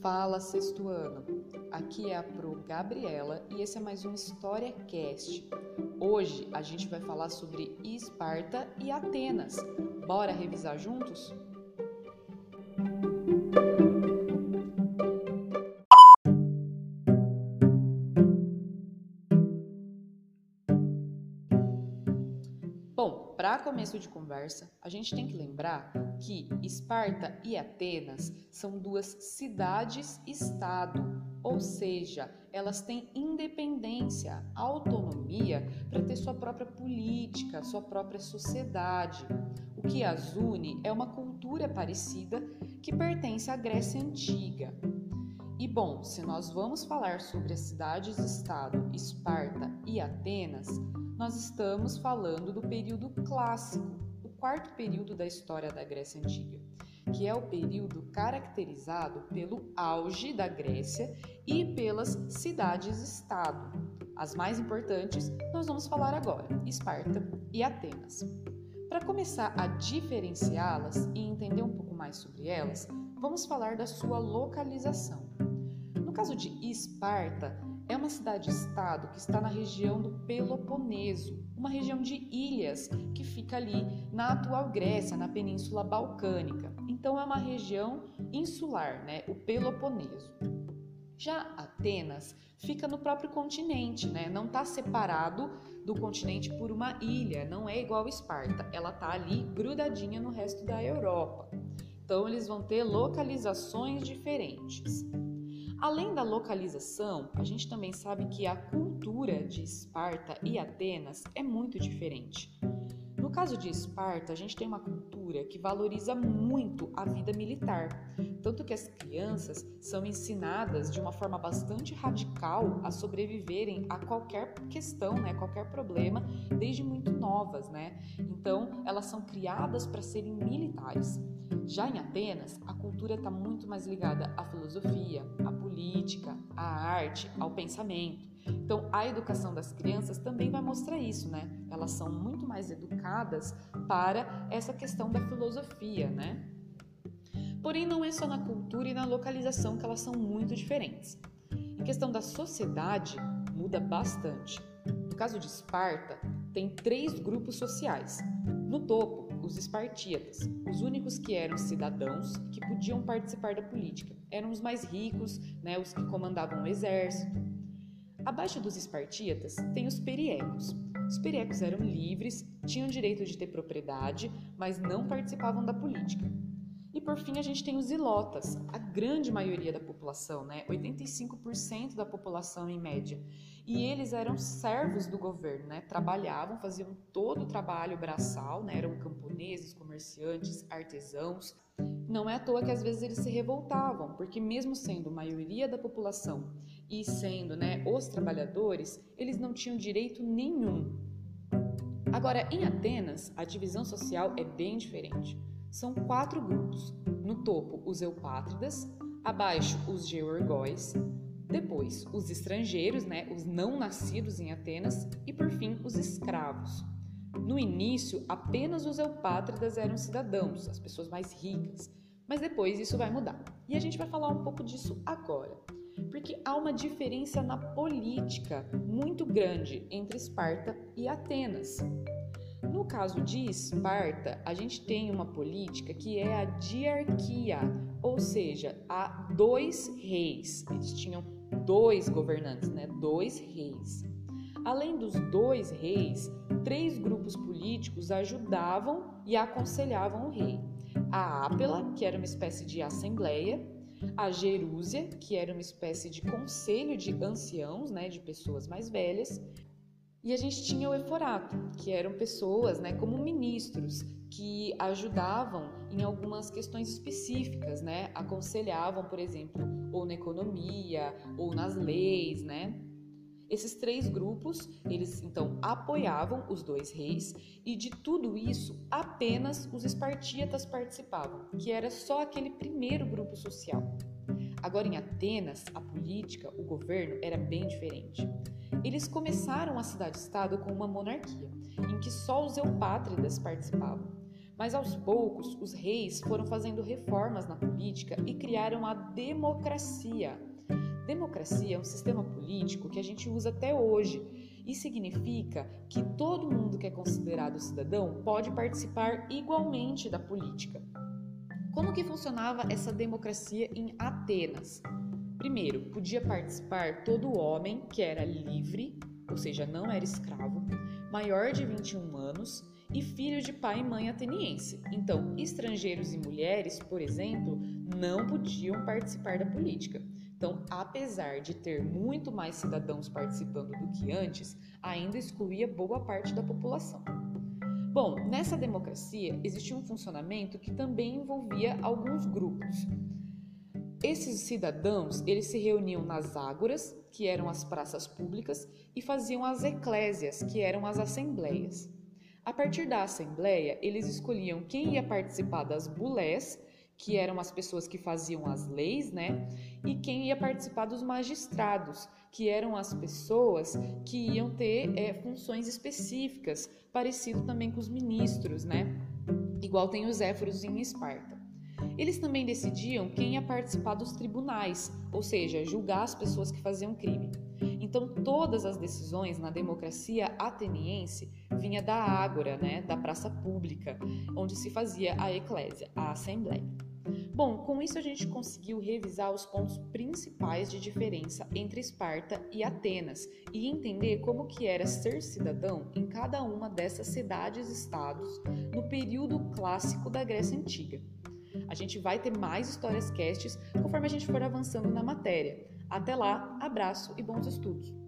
Fala sexto ano, aqui é a Pro Gabriela e esse é mais um História Cast. Hoje a gente vai falar sobre Esparta e Atenas. Bora revisar juntos? Para começo de conversa, a gente tem que lembrar que Esparta e Atenas são duas cidades-estado, ou seja, elas têm independência, autonomia para ter sua própria política, sua própria sociedade. O que as une é uma cultura parecida que pertence à Grécia Antiga. E bom, se nós vamos falar sobre as cidades-estado Esparta e Atenas, nós estamos falando do período clássico, o quarto período da história da Grécia Antiga, que é o período caracterizado pelo auge da Grécia e pelas cidades-estado. As mais importantes nós vamos falar agora: Esparta e Atenas. Para começar a diferenciá-las e entender um pouco mais sobre elas, vamos falar da sua localização. No caso de Esparta, é uma cidade-estado que está na região do Peloponeso, uma região de ilhas que fica ali na atual Grécia, na Península Balcânica. Então é uma região insular, né? O Peloponeso. Já Atenas fica no próprio continente, né? Não está separado do continente por uma ilha, não é igual Esparta. Ela está ali grudadinha no resto da Europa. Então eles vão ter localizações diferentes. Além da localização, a gente também sabe que a cultura de Esparta e Atenas é muito diferente. No caso de Esparta, a gente tem uma cultura que valoriza muito a vida militar, tanto que as crianças são ensinadas de uma forma bastante radical a sobreviverem a qualquer questão, né, qualquer problema, desde muito novas, né? Então, elas são criadas para serem militares. Já em Atenas, a cultura está muito mais ligada à filosofia, à política, à arte, ao pensamento. Então, a educação das crianças também vai mostrar isso, né? Elas são muito mais educadas para essa questão da filosofia, né? Porém, não é só na cultura e na localização que elas são muito diferentes. Em questão da sociedade, muda bastante. No caso de Esparta, tem três grupos sociais. No topo, os espartíatas, os únicos que eram cidadãos que podiam participar da política. Eram os mais ricos, né, os que comandavam o exército. Abaixo dos espartíatas tem os periecos. Os periecos eram livres, tinham direito de ter propriedade, mas não participavam da política. E por fim a gente tem os ilotas, a grande maioria da população, né? 85% da população em média. E eles eram servos do governo, né? Trabalhavam, faziam todo o trabalho braçal, né? Eram camponeses, comerciantes, artesãos. Não é à toa que às vezes eles se revoltavam, porque mesmo sendo maioria da população e sendo, né, os trabalhadores, eles não tinham direito nenhum. Agora, em Atenas, a divisão social é bem diferente. São quatro grupos. No topo, os eupátridas, abaixo, os georgóis, depois, os estrangeiros, né, os não nascidos em Atenas, e por fim, os escravos. No início, apenas os eupátridas eram cidadãos, as pessoas mais ricas, mas depois isso vai mudar. E a gente vai falar um pouco disso agora, porque há uma diferença na política muito grande entre Esparta e Atenas. No caso de Esparta, a gente tem uma política que é a diarquia, ou seja, há dois reis. Eles tinham dois governantes, né? Dois reis. Além dos dois reis, três grupos políticos ajudavam e aconselhavam o rei. A Ápela, que era uma espécie de assembleia, a Jerúsia, que era uma espécie de conselho de anciãos, né, de pessoas mais velhas, e a gente tinha o Eforato, que eram pessoas, né, como ministros, que ajudavam em algumas questões específicas, né, aconselhavam, por exemplo, ou na economia, ou nas leis, né. Esses três grupos, eles então apoiavam os dois reis e de tudo isso apenas os espartíatas participavam, que era só aquele primeiro grupo social. Agora em Atenas, a política, o governo era bem diferente. Eles começaram a cidade-estado com uma monarquia, em que só os eupátridas participavam. Mas aos poucos, os reis foram fazendo reformas na política e criaram a democracia. Democracia é um sistema político que a gente usa até hoje e significa que todo mundo que é considerado cidadão pode participar igualmente da política. Como que funcionava essa democracia em Atenas? Primeiro, podia participar todo homem que era livre, ou seja, não era escravo, maior de 21 anos e filho de pai e mãe ateniense. Então, estrangeiros e mulheres, por exemplo, não podiam participar da política. Então, apesar de ter muito mais cidadãos participando do que antes, ainda excluía boa parte da população. Bom, nessa democracia existia um funcionamento que também envolvia alguns grupos. Esses cidadãos, eles se reuniam nas ágoras, que eram as praças públicas, e faziam as eclésias, que eram as assembleias. A partir da assembleia, eles escolhiam quem ia participar das bulés, que eram as pessoas que faziam as leis, né? E quem ia participar dos magistrados, que eram as pessoas que iam ter é, funções específicas, parecido também com os ministros, né? Igual tem os éforos em Esparta. Eles também decidiam quem ia participar dos tribunais, ou seja, julgar as pessoas que faziam crime. Então, todas as decisões na democracia ateniense vinha da ágora, né, da praça pública, onde se fazia a eclésia, a assembleia. Bom, com isso a gente conseguiu revisar os pontos principais de diferença entre Esparta e Atenas e entender como que era ser cidadão em cada uma dessas cidades-estados no período clássico da Grécia Antiga. A gente vai ter mais histórias casts conforme a gente for avançando na matéria. Até lá, abraço e bons estudos!